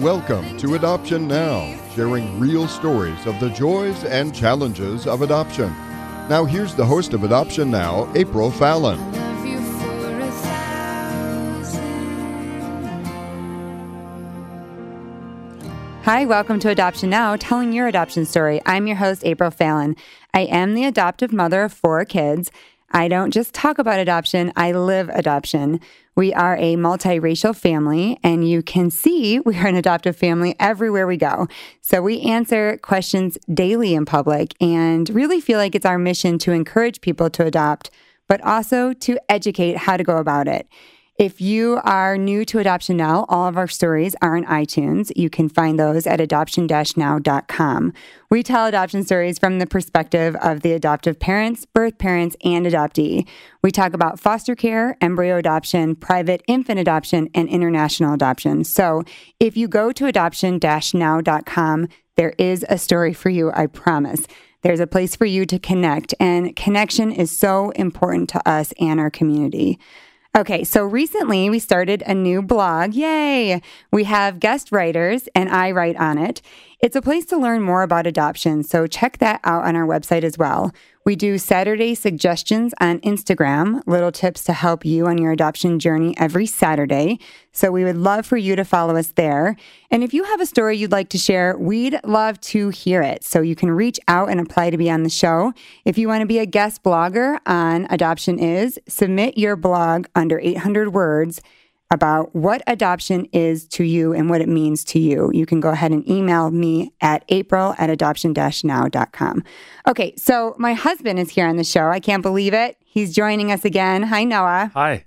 Welcome to Adoption Now, sharing real stories of the joys and challenges of adoption. Now, here's the host of Adoption Now, April Fallon. Hi, welcome to Adoption Now, telling your adoption story. I'm your host, April Fallon. I am the adoptive mother of four kids. I don't just talk about adoption, I live adoption. We are a multiracial family, and you can see we are an adoptive family everywhere we go. So we answer questions daily in public and really feel like it's our mission to encourage people to adopt, but also to educate how to go about it. If you are new to Adoption Now, all of our stories are on iTunes. You can find those at adoption now.com. We tell adoption stories from the perspective of the adoptive parents, birth parents, and adoptee. We talk about foster care, embryo adoption, private infant adoption, and international adoption. So if you go to adoption now.com, there is a story for you, I promise. There's a place for you to connect, and connection is so important to us and our community. Okay, so recently we started a new blog. Yay! We have guest writers, and I write on it. It's a place to learn more about adoption, so check that out on our website as well. We do Saturday suggestions on Instagram, little tips to help you on your adoption journey every Saturday. So we would love for you to follow us there. And if you have a story you'd like to share, we'd love to hear it. So you can reach out and apply to be on the show. If you want to be a guest blogger on Adoption Is, submit your blog under 800 words about what adoption is to you and what it means to you, you can go ahead and email me at april at adoption now.com. Okay, so my husband is here on the show. I can't believe it. He's joining us again. Hi, Noah. Hi.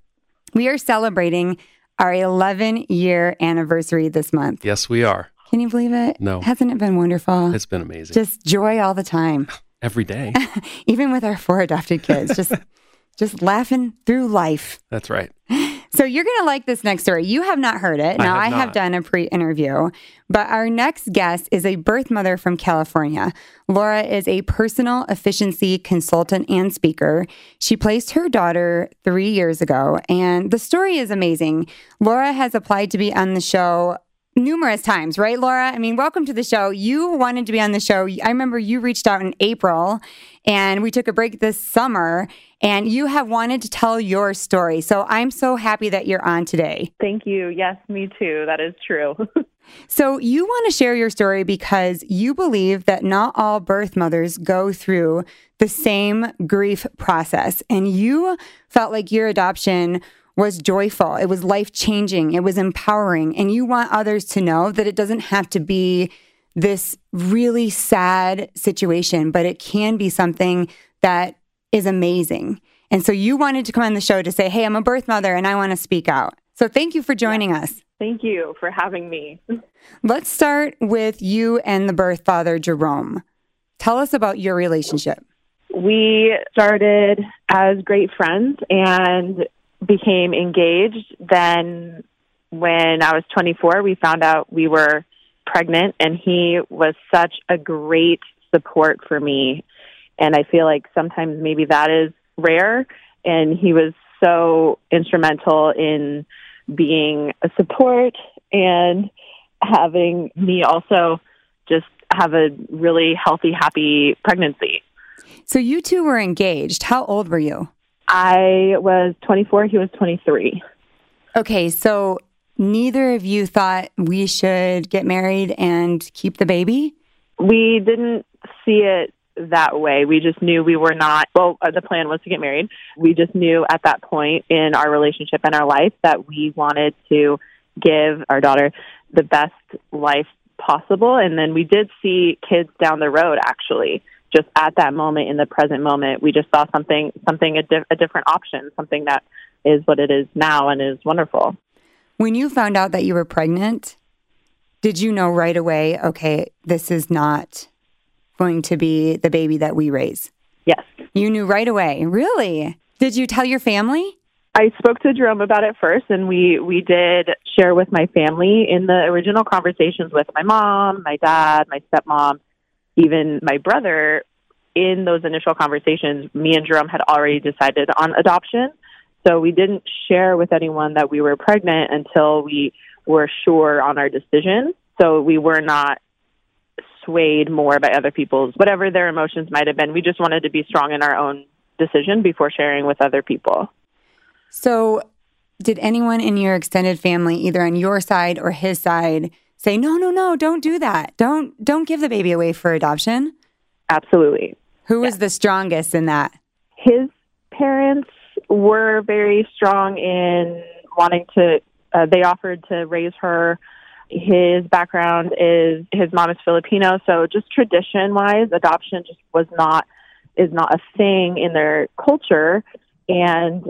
We are celebrating our 11 year anniversary this month. Yes, we are. Can you believe it? No. Hasn't it been wonderful? It's been amazing. Just joy all the time. Every day. Even with our four adopted kids, just just laughing through life. That's right. So you're going to like this next story. You have not heard it. Now, I have, I have done a pre interview, but our next guest is a birth mother from California. Laura is a personal efficiency consultant and speaker. She placed her daughter three years ago, and the story is amazing. Laura has applied to be on the show numerous times, right, Laura? I mean, welcome to the show. You wanted to be on the show. I remember you reached out in April and we took a break this summer and you have wanted to tell your story. So I'm so happy that you're on today. Thank you. Yes, me too. That is true. so you want to share your story because you believe that not all birth mothers go through the same grief process and you felt like your adoption was joyful. It was life changing. It was empowering. And you want others to know that it doesn't have to be this really sad situation, but it can be something that is amazing. And so you wanted to come on the show to say, hey, I'm a birth mother and I want to speak out. So thank you for joining us. Thank you for having me. Let's start with you and the birth father, Jerome. Tell us about your relationship. We started as great friends and became engaged. Then, when I was 24, we found out we were pregnant, and he was such a great support for me. And I feel like sometimes maybe that is rare. And he was so instrumental in being a support and having me also just have a really healthy, happy pregnancy. So you two were engaged. How old were you? I was 24, he was 23. Okay, so neither of you thought we should get married and keep the baby? We didn't see it that way. We just knew we were not, well, uh, the plan was to get married. We just knew at that point in our relationship and our life that we wanted to give our daughter the best life possible. And then we did see kids down the road, actually. Just at that moment, in the present moment, we just saw something, something a, di- a different option, something that is what it is now and is wonderful. When you found out that you were pregnant, did you know right away, okay, this is not going to be the baby that we raise? Yes. You knew right away. Really? Did you tell your family? I spoke to Jerome about it first, and we we did share with my family in the original conversations with my mom, my dad, my stepmom, even my brother. In those initial conversations, me and Jerome had already decided on adoption, so we didn't share with anyone that we were pregnant until we were sure on our decision. So we were not swayed more by other people's, whatever their emotions might have been. We just wanted to be strong in our own decision before sharing with other people. So, did anyone in your extended family, either on your side or his side, say, no, no, no, don't do that. Don't, don't give the baby away for adoption? Absolutely. Who was the strongest in that? His parents were very strong in wanting to, uh, they offered to raise her. His background is his mom is Filipino, so just tradition wise, adoption just was not is not a thing in their culture. And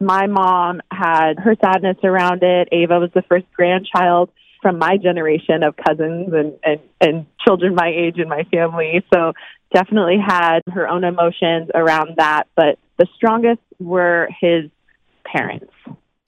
my mom had her sadness around it. Ava was the first grandchild from my generation of cousins and, and, and children my age in my family. So definitely had her own emotions around that. But the strongest were his parents.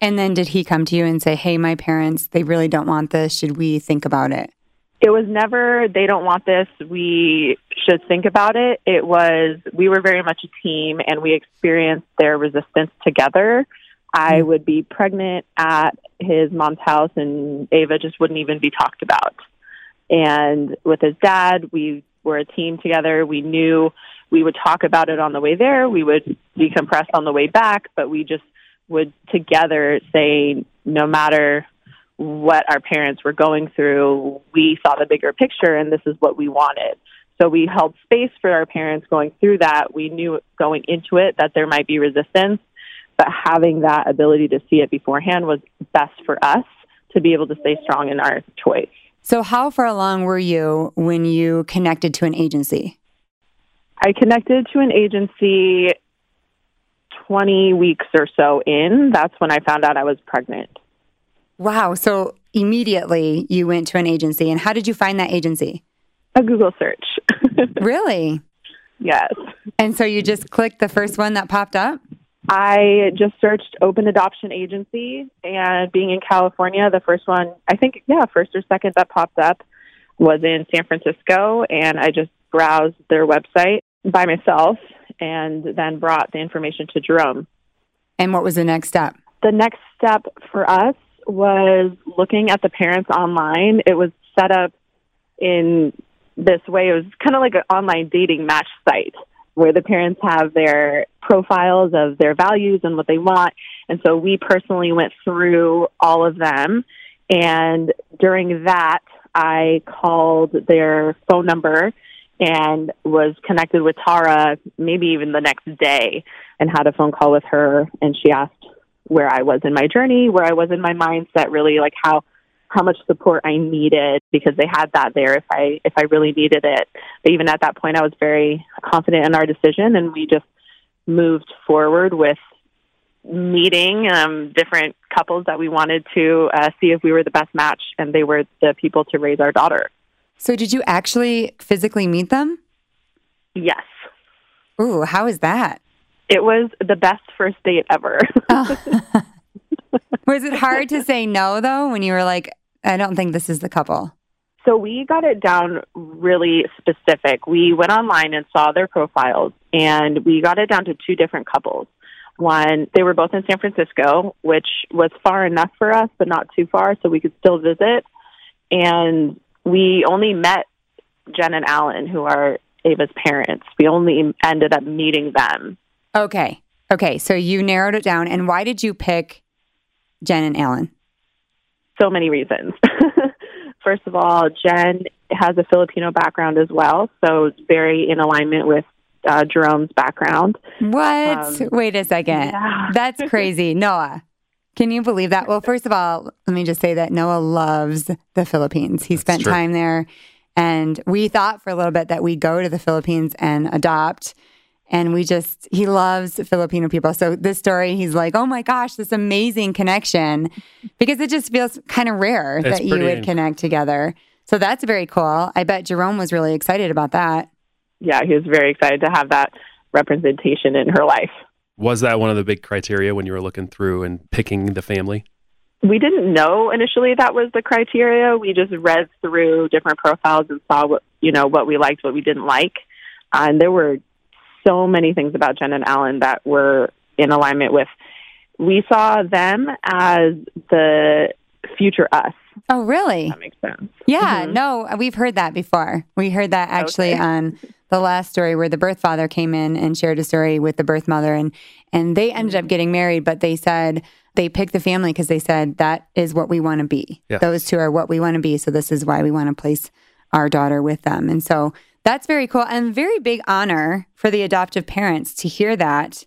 And then did he come to you and say, hey, my parents, they really don't want this. Should we think about it? It was never, they don't want this. We should think about it. It was, we were very much a team and we experienced their resistance together. I mm-hmm. would be pregnant at his mom's house and Ava just wouldn't even be talked about. And with his dad, we were a team together. We knew we would talk about it on the way there. We would decompress on the way back, but we just would together say, no matter what our parents were going through, we saw the bigger picture and this is what we wanted. So we held space for our parents going through that. We knew going into it that there might be resistance, but having that ability to see it beforehand was best for us to be able to stay strong in our choice. So, how far along were you when you connected to an agency? I connected to an agency 20 weeks or so in. That's when I found out I was pregnant. Wow. So, immediately you went to an agency. And how did you find that agency? A Google search. really? Yes. And so you just clicked the first one that popped up? I just searched open adoption agency and being in California, the first one, I think, yeah, first or second that popped up was in San Francisco. And I just browsed their website by myself and then brought the information to Jerome. And what was the next step? The next step for us was looking at the parents online. It was set up in this way. It was kind of like an online dating match site where the parents have their profiles of their values and what they want. And so we personally went through all of them. And during that, I called their phone number and was connected with Tara maybe even the next day and had a phone call with her. And she asked where I was in my journey, where I was in my mindset, really like how how much support I needed because they had that there if I if I really needed it. But even at that point, I was very confident in our decision, and we just moved forward with meeting um, different couples that we wanted to uh, see if we were the best match, and they were the people to raise our daughter. So, did you actually physically meet them? Yes. Ooh, how is that? It was the best first date ever. oh. was it hard to say no though when you were like, I don't think this is the couple? So we got it down really specific. We went online and saw their profiles and we got it down to two different couples. One, they were both in San Francisco, which was far enough for us, but not too far, so we could still visit. And we only met Jen and Alan, who are Ava's parents. We only ended up meeting them. Okay. Okay. So you narrowed it down. And why did you pick Jen and Alan? So many reasons. First of all, Jen has a Filipino background as well, so it's very in alignment with uh, Jerome's background. What? Um, Wait a second. Yeah. That's crazy. Noah, can you believe that? Well, first of all, let me just say that Noah loves the Philippines. He That's spent true. time there. And we thought for a little bit that we'd go to the Philippines and adopt and we just he loves filipino people so this story he's like oh my gosh this amazing connection because it just feels kind of rare it's that you would connect together so that's very cool i bet jerome was really excited about that yeah he was very excited to have that representation in her life was that one of the big criteria when you were looking through and picking the family we didn't know initially that was the criteria we just read through different profiles and saw what you know what we liked what we didn't like uh, and there were so many things about Jen and Alan that were in alignment with. We saw them as the future us. Oh, really? That makes sense. Yeah, Mhm. no, we've heard that before. We heard that actually Okay. on the last story where the birth father came in and shared a story with the birth mother and and they ended Mm-hmm. up getting married, but they said they picked the family because they said that is what we want to be. Yeah. Those two are what we want to be, so this is why we want to place our daughter with them. And so that's very cool and very big honor for the adoptive parents to hear that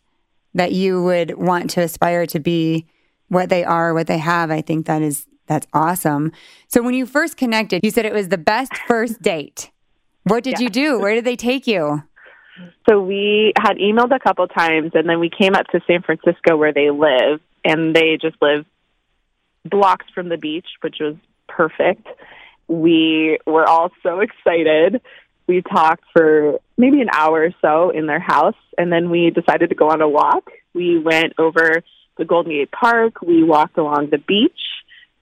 that you would want to aspire to be what they are, what they have. I think that is that's awesome. So when you first connected, you said it was the best first date. What did you do? Where did they take you? So we had emailed a couple times, and then we came up to San Francisco where they live, and they just live blocks from the beach, which was perfect. We were all so excited. We talked for maybe an hour or so in their house, and then we decided to go on a walk. We went over the Golden Gate Park. We walked along the beach,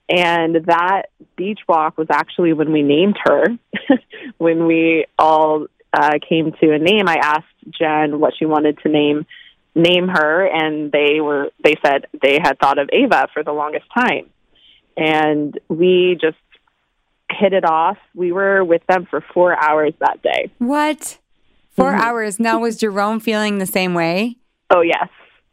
and that beach walk was actually when we named her. when we all uh, came to a name, I asked Jen what she wanted to name name her, and they were they said they had thought of Ava for the longest time, and we just hit it off. We were with them for four hours that day. What? 4 Mhm. hours. Now was Jerome feeling the same way? Oh yes,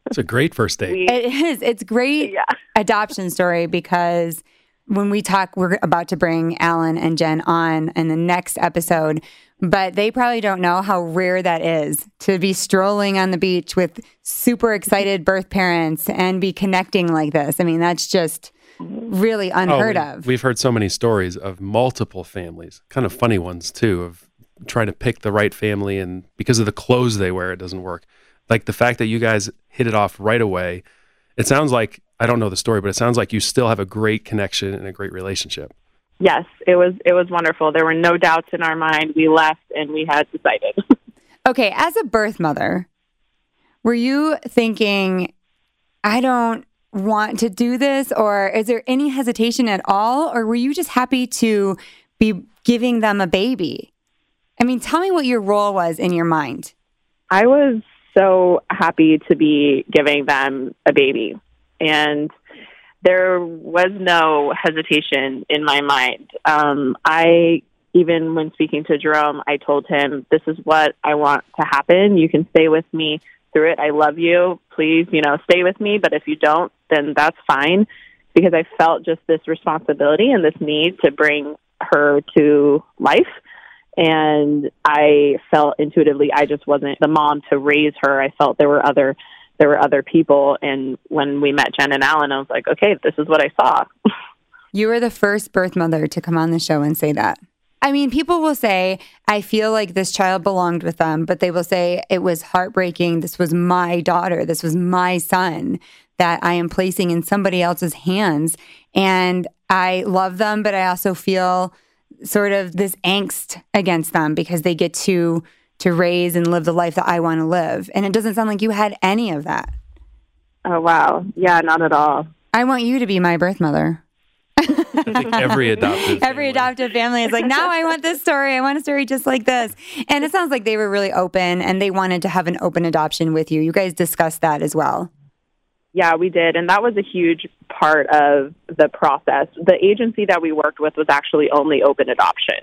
It's a great first date. It is. It's great yeah. adoption story because when we talk, we're about to bring Alan and Jen on in the next episode, but they probably don't know how rare that is to be strolling on the beach with super excited birth parents and be connecting like this. I mean, that's just really oh, unheard we, of. We've heard so many stories of multiple families, kind of funny ones too, of trying to pick the right family and because of the clothes they wear, it doesn't work. Like the fact that you guys hit it off right away. It sounds like I don't know the story, but it sounds like you still have a great connection and a great relationship. Yes, it was it was wonderful. There were no doubts in our mind. We left and we had decided. Okay, as a birth mother, were you thinking, I don't want to do this? Or is there any hesitation at all? Or were you just happy to be giving them a baby? I mean, tell me what your role was in your mind. I was so happy to be giving them a baby. And there was no hesitation in my mind. Um, I, even when speaking to Jerome, I told him, This is what I want to happen. You can stay with me through it. I love you. Please, you know, stay with me. But if you don't, then that's fine. Because I felt just this responsibility and this need to bring her to life and I felt intuitively I just wasn't the mom to raise her. I felt there were other there were other people and when we met Jen and Alan I was like, okay, this is what I saw. You were the first birth mother to come on the show and say that. I mean, people will say, I feel like this child belonged with them, but they will say it was heartbreaking. This was my daughter. This was my son that I am placing in somebody else's hands. And I love them, but I also feel sort of this angst against them because they get to to raise and live the life that I want to live. And it doesn't sound like you had any of that. Oh wow. Yeah, not at all. I want you to be my birth mother. I every adoptive Every family- adoptive family is like, now I want this story. I want a story just like this. And it sounds like they were really open and they wanted to have an open adoption with you. You guys discussed that as well. Yeah, we did. And that was a huge part of the process. The agency that we worked with was actually only open adoption.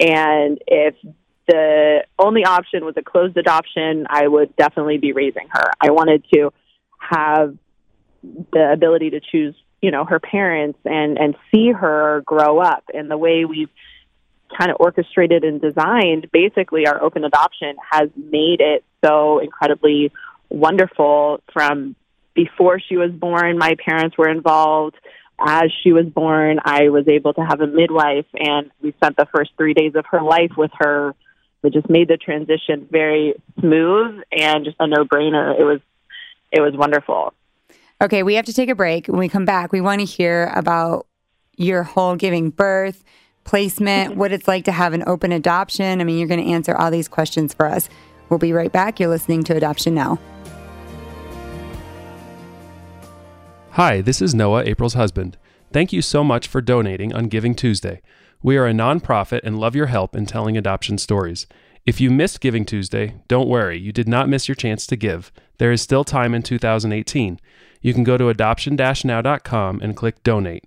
And if the only option was a closed adoption, I would definitely be raising her. I wanted to have the ability to choose, you know, her parents and, and see her grow up. And the way we've kind of orchestrated and designed, basically, our open adoption has made it so incredibly wonderful from before she was born, my parents were involved. As she was born, I was able to have a midwife, and we spent the first three days of her life with her. It just made the transition very smooth and just a no-brainer. It was, it was wonderful. Okay, we have to take a break. When we come back, we want to hear about your whole giving birth, placement, what it's like to have an open adoption. I mean, you're going to answer all these questions for us. We'll be right back. You're listening to Adoption Now. Hi, this is Noah, April's husband. Thank you so much for donating on Giving Tuesday. We are a nonprofit and love your help in telling adoption stories. If you missed Giving Tuesday, don't worry, you did not miss your chance to give. There is still time in 2018. You can go to adoption-now.com and click donate.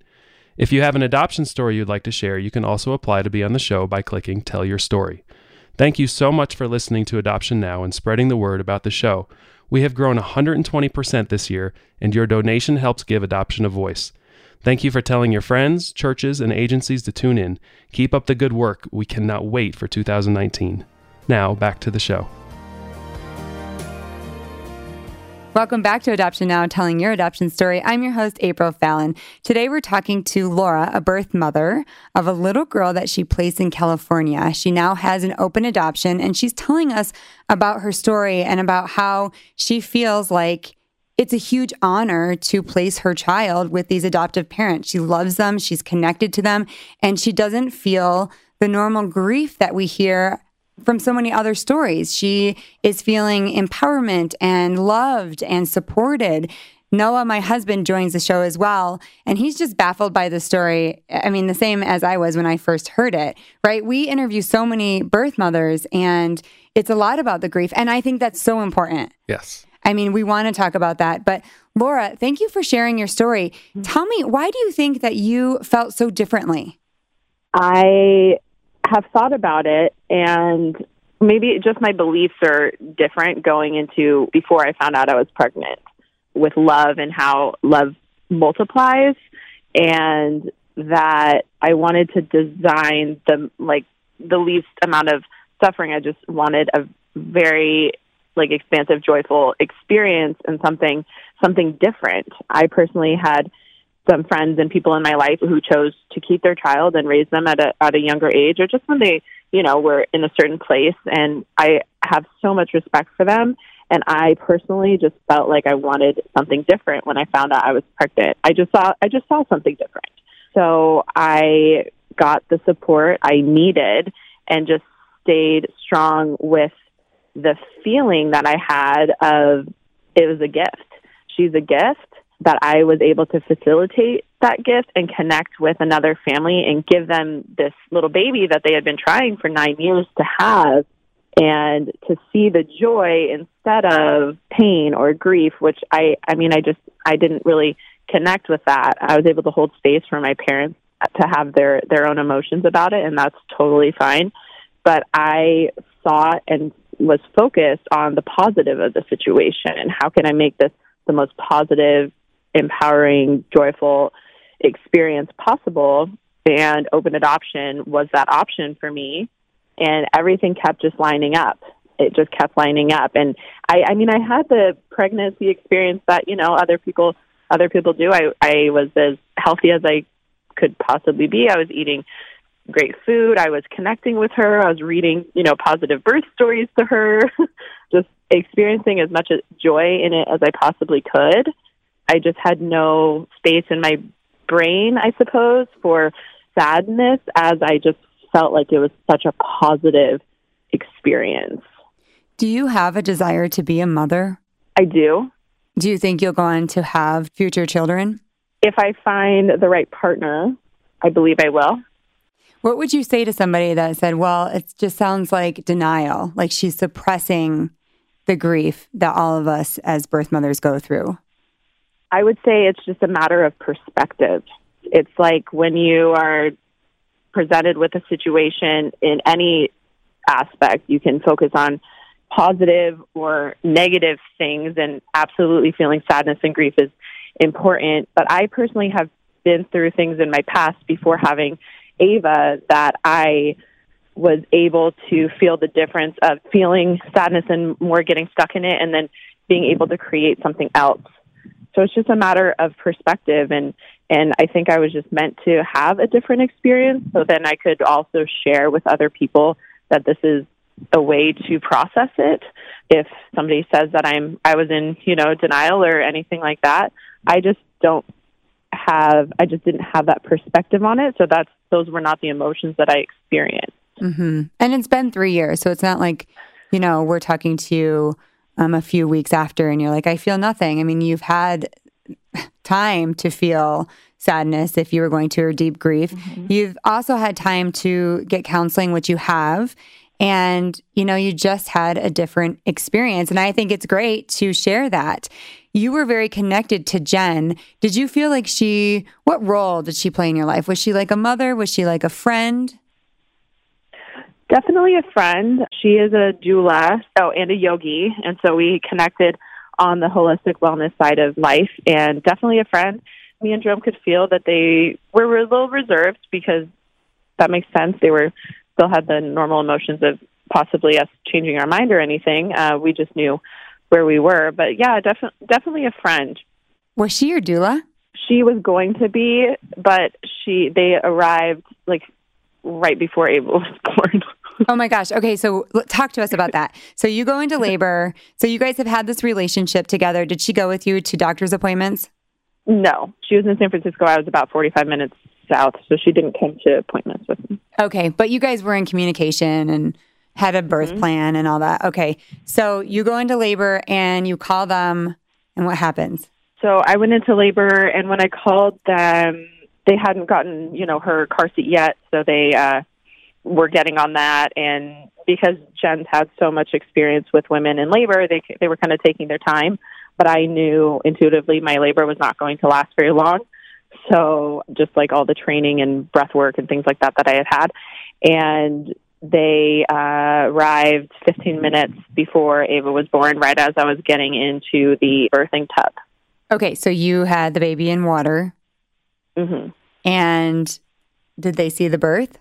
If you have an adoption story you'd like to share, you can also apply to be on the show by clicking Tell Your Story. Thank you so much for listening to Adoption Now and spreading the word about the show. We have grown 120% this year, and your donation helps give adoption a voice. Thank you for telling your friends, churches, and agencies to tune in. Keep up the good work. We cannot wait for 2019. Now, back to the show. Welcome back to Adoption Now, telling your adoption story. I'm your host, April Fallon. Today we're talking to Laura, a birth mother of a little girl that she placed in California. She now has an open adoption, and she's telling us about her story and about how she feels like it's a huge honor to place her child with these adoptive parents. She loves them, she's connected to them, and she doesn't feel the normal grief that we hear from so many other stories. She is feeling empowerment and loved and supported. Noah, my husband, joins the show as well, and he's just baffled by the story. I mean, the same as I was when I first heard it, right? We interview so many birth mothers, and it's a lot about the grief. And I think that's so important. Yes. I mean, we want to talk about that. But Laura, thank you for sharing your story. Mm-hmm. Tell me, why do you think that you felt so differently? I have thought about it and maybe just my beliefs are different going into before I found out I was pregnant with love and how love multiplies and that I wanted to design the like the least amount of suffering. I just wanted a very like expansive, joyful experience and something something different. I personally had some friends and people in my life who chose to keep their child and raise them at a at a younger age or just when they you know were in a certain place. And i have so much respect for them. And i personally just felt like i wanted something different when i found out i was pregnant. I just saw i just saw something different. So i got the support i needed and just stayed strong with the feeling that i had of it was a gift. She's a gift that I was able to facilitate that gift and connect with another family and give them this little baby that they had been trying for nine years to have and to see the joy instead of pain or grief which i i mean i just i didn't really connect with that. I was able to hold space for my parents to have their their own emotions about it and that's totally fine. But i saw and was focused on the positive of the situation and how can i make this the most positive empowering, joyful experience possible. And open adoption was that option for me. And everything kept just lining up. It just kept lining up. And I, I mean, I had the pregnancy experience that, you know, other people, other people do. I, I was as healthy as I could possibly be. I was eating great food. I was connecting with her. I was reading, you know, positive birth stories to her, just experiencing as much joy in it as I possibly could. I just had no space in my brain, I suppose, for sadness as I just felt like it was such a positive experience. Do you have a desire to be a mother? I do. Do you think you'll go on to have future children? If I find the right partner, I believe I will. What would you say to somebody that said, well, it just sounds like denial, like she's suppressing the grief that all of us as birth mothers go through? I would say it's just a matter of perspective. It's like when you are presented with a situation in any aspect, you can focus on positive or negative things, and absolutely feeling sadness and grief is important. But I personally have been through things in my past before having Ava that I was able to feel the difference of feeling sadness and more getting stuck in it and then being able to create something else so it's just a matter of perspective and and I think I was just meant to have a different experience so then I could also share with other people that this is a way to process it. If somebody says that I'm I was in, you know, denial or anything like that, I just don't have I just didn't have that perspective on it. So that's those were not the emotions that I experienced. Mm-hmm. And it's been three years, so it's not like you know we're talking to you um, a few weeks after and you're like, I feel nothing. I mean, you've had time to feel sadness if you were going to or deep grief. Mm-hmm. You've also had time to get counseling, which you have. and you know you just had a different experience and i think it's great to share that you were very connected to jen did you feel like she what role did she play in your life was she like a mother was she like a friend Definitely a friend. She is a doula, oh, and a yogi, and so we connected on the holistic wellness side of life, and definitely a friend. Me and Jerome could feel that they were a little reserved because that makes sense. They were still had the normal emotions of possibly us changing our mind or anything. Uh, we just knew where we were, but yeah, definitely, definitely a friend. was she your doula She was going to be, but she they arrived like right before Ava was born. Oh my gosh. Okay, so talk to us about that. So you go into labor. So you guys have had this relationship together. Did she go with you to doctor's appointments? no, she was in San Francisco. I was about forty-five minutes south, so she didn't come to appointments with me. Okay, but you guys were in communication and had a birth mm-hmm. plan and all that. Okay. So you go into labor and you call them and what happens? So I went into labor, and when I called them, they hadn't gotten you know her car seat yet, so they uh, were getting on that. And because Jen's had so much experience with women in labor, they they were kind of taking their time. But I knew intuitively my labor was not going to last very long. So just like all the training and breath work and things like that that I had had, and they uh, arrived 15 minutes before Ava was born, right as I was getting into the birthing tub. Okay, so you had the baby in water hmm and did they see the birth?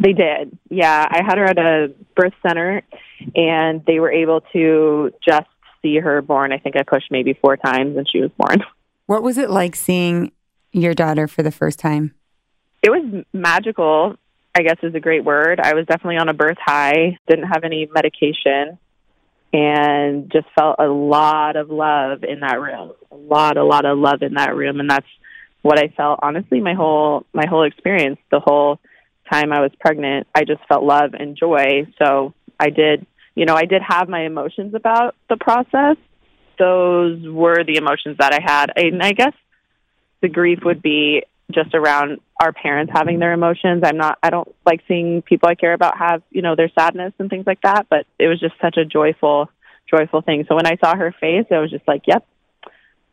They did. Yeah, I had her at a birth center, and they were able to just see her born. I think I pushed maybe four times, and she was born. What was it like seeing your daughter for the first time? It was magical. I guess is a great word. I was definitely on a birth high. Didn't have any medication, and just felt a lot of love in that room. A lot, a lot of love in that room, and that's what I felt. Honestly, my whole my whole experience, the whole time I was pregnant, I just felt love and joy. So I did, you know, I did have my emotions about the process. Those were the emotions that I had. And I guess the grief would be just around our parents having their emotions. I'm not I don't like seeing people I care about have, you know, their sadness and things like that, but it was just such a joyful joyful thing. So when I saw her face, I was just like, "Yep.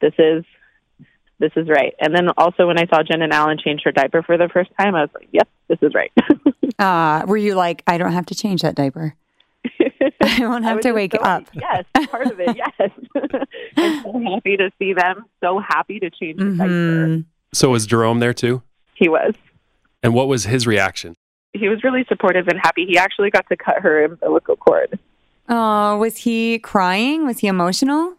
This is this is right." And then also when I saw Jen and Alan change her diaper for the first time, I was like, "Yep, this is right." Uh, were you like, I don't have to change that diaper? I won't have was to wake so- up. Yes, part of it. Yes, I'm so happy to see them. So happy to change the diaper. So was Jerome there too? He was. And what was his reaction? He was really supportive and happy. He actually got to cut her umbilical cord. Oh, was he crying? Was he emotional?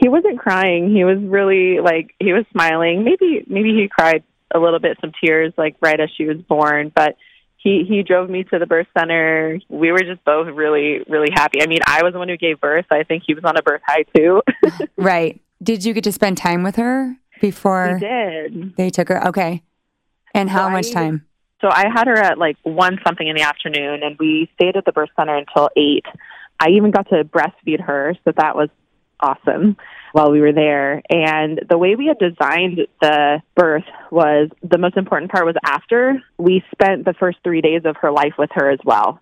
He wasn't crying. He was really like he was smiling. Maybe maybe he cried a little bit, some tears, like right as she was born. But he he drove me to the birth center. We were just both really really happy. I mean, I was the one who gave birth. So I think he was on a birth high too. Right. Did you get to spend time with her before he did. they took her? Okay. And how So much even- time? So I had her at like one something in the afternoon, and we stayed at the birth center until eight. I even got to breastfeed her, so that was awesome while we were there. And the way we had designed the birth was the most important part was after we spent the first three days of her life with her as well.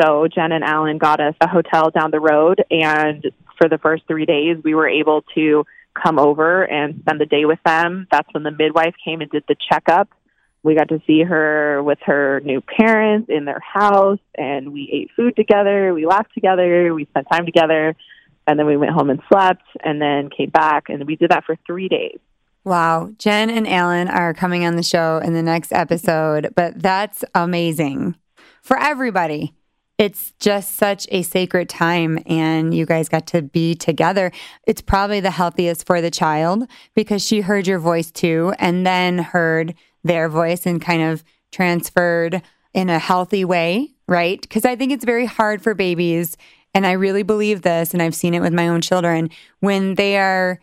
So Jen and Alan got us a hotel down the road, and for the first three days, we were able to come over and spend the day with them. That's when the midwife came and did the checkup we got to see her with her new parents in their house and we ate food together we laughed together we spent time together and then we went home and slept and then came back and we did that for three days Wow. Jen and Alan are coming on the show in the next episode, but that's amazing for everybody. It's just such a sacred time, and you guys got to be together. It's probably the healthiest for the child because she heard your voice too, and then heard their voice and kind of transferred in a healthy way, right? Because I think it's very hard for babies, and I really believe this, and I've seen it with my own children, when they are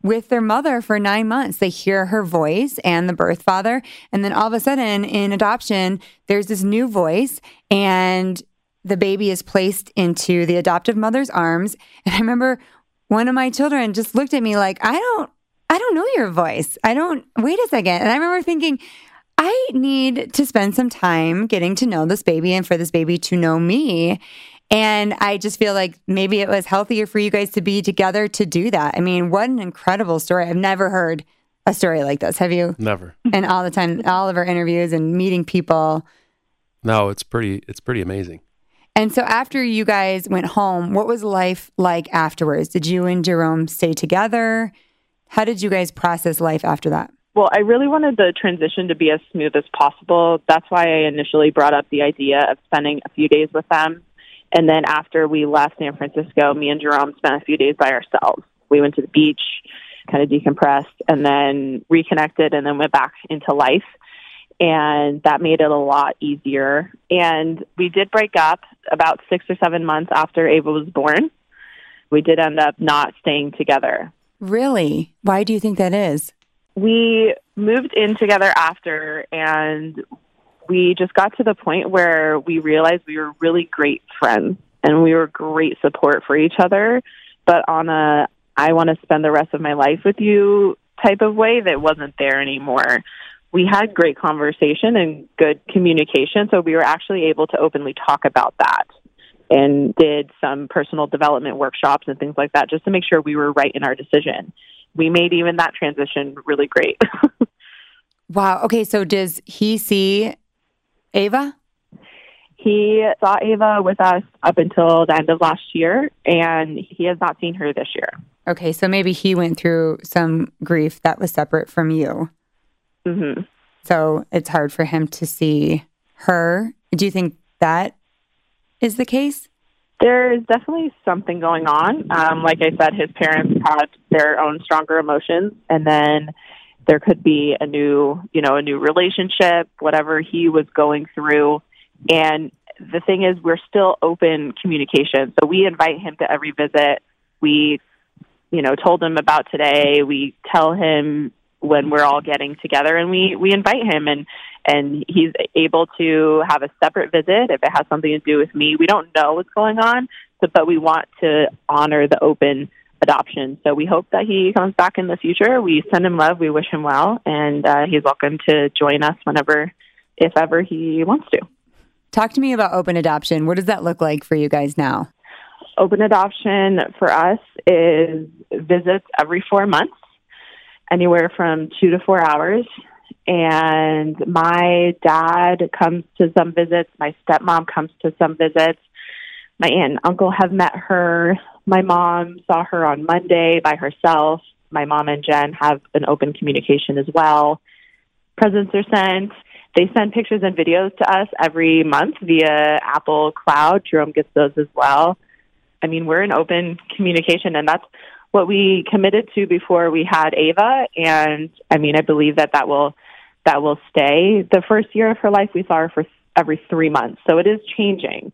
with their mother for nine months. They hear her voice and the birth father. And then all of a sudden, in adoption, there's this new voice, and the baby is placed into the adoptive mother's arms. And I remember one of my children just looked at me like, I don't. I don't know your voice. I don't, wait a second. And I remember thinking, I need to spend some time getting to know this baby and for this baby to know me. And I just feel like maybe it was healthier for you guys to be together to do that. I mean, what an incredible story. I've never heard a story like this. Have you? Never. And all the time, all of our interviews and meeting people. No, it's pretty. It's pretty amazing. And so after you guys went home, what was life like afterwards? Did you and Jerome stay together? How did you guys process life after that? Well, I really wanted the transition to be as smooth as possible. That's why I initially brought up the idea of spending a few days with them. And then after we left San Francisco, me and Jerome spent a few days by ourselves. We went to the beach, kind of decompressed, and then reconnected, and then went back into life. And that made it a lot easier. And we did break up about six or seven months after Ava was born. We did end up not staying together. Really? Why do you think that is? we moved in together after and we just got to the point where we realized we were really great friends and we were great support for each other but on a i want to spend the rest of my life with you type of way that wasn't there anymore we had great conversation and good communication so we were actually able to openly talk about that and did some personal development workshops and things like that just to make sure we were right in our decision we made even that transition really great. wow. Okay. So does he see Ava? He saw Ava with us up until the end of last year, and he has not seen her this year. Okay. So maybe he went through some grief that was separate from you. Mm-hmm. So it's hard for him to see her. Do you think that is the case? There's definitely something going on. Um, like I said, his parents had their own stronger emotions, and then there could be a new, you know, a new relationship, whatever he was going through. And the thing is, we're still open communication. So we invite him to every visit. We, you know, told him about today. We tell him when we're all getting together, and we we invite him and and he's able to have a separate visit if it has something to do with me. We don't know what's going on, but, but we want to honor the open adoption. So we hope that he comes back in the future. We send him love. We wish him well, and uh, he's welcome to join us whenever, if ever he wants to. Talk to me about open adoption. What does that look like for you guys now? Open adoption for us is visits every four months, anywhere from two to four hours and my dad comes to some visits. My stepmom comes to some visits. My aunt and uncle have met her. My mom saw her on Monday by herself. My mom and Jen have an open communication as well. Presents are sent. They send pictures and videos to us every month via Apple Cloud. Jerome gets those as well. I mean, we're in open communication, and that's what we committed to before we had Ava. And I mean, I believe that that will that will stay. The first year of her life, we saw her for every three months, so it is changing.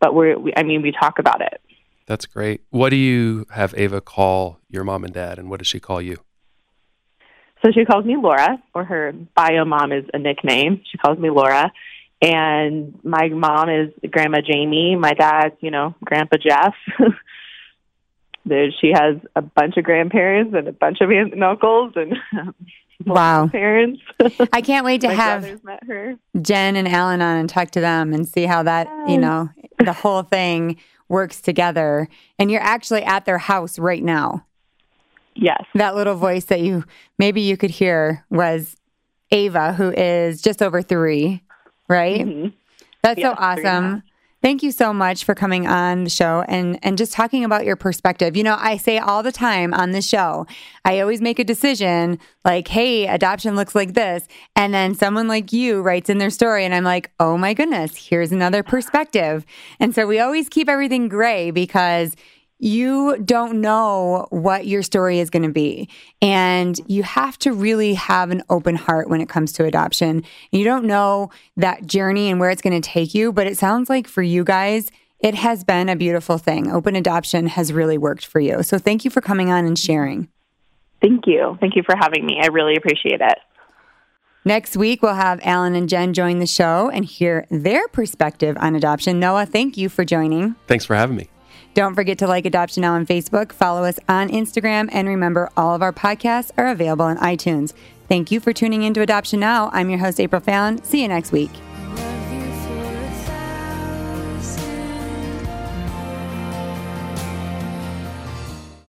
But we're, we, I mean, we talk about it. That's great. What do you have Ava call your mom and dad, and what does she call you? So she calls me Laura, or her bio mom is a nickname. She calls me Laura. And my mom is Grandma Jamie. My dad's, you know, Grandpa Jeff. she has a bunch of grandparents and a bunch of aunts and uncles and um, wow parents. I can't wait to My have met her. Jen and Alan on and talk to them and see how that, you know, the whole thing works together. And you're actually at their house right now. Yes. That little voice that you maybe you could hear was Ava, who is just over three, right? Mhm. That's Yeah, so awesome. Thank you so much for coming on the show and and just talking about your perspective. You know, I say all the time on the show, I always make a decision like, "Hey, adoption looks like this." And then someone like you writes in their story and I'm like, "Oh my goodness, here's another perspective." And so we always keep everything gray because you don't know what your story is going to be. And you have to really have an open heart when it comes to adoption. You don't know that journey and where it's going to take you, but it sounds like for you guys, it has been a beautiful thing. Open adoption has really worked for you. So thank you for coming on and sharing. Thank you. Thank you for having me. I really appreciate it. Next week, we'll have Alan and Jen join the show and hear their perspective on adoption. Noah, thank you for joining. Thanks for having me. Don't forget to like Adoption Now on Facebook, follow us on Instagram, and remember all of our podcasts are available on iTunes. Thank you for tuning in to Adoption Now. I'm your host, April Fallon. See you next week.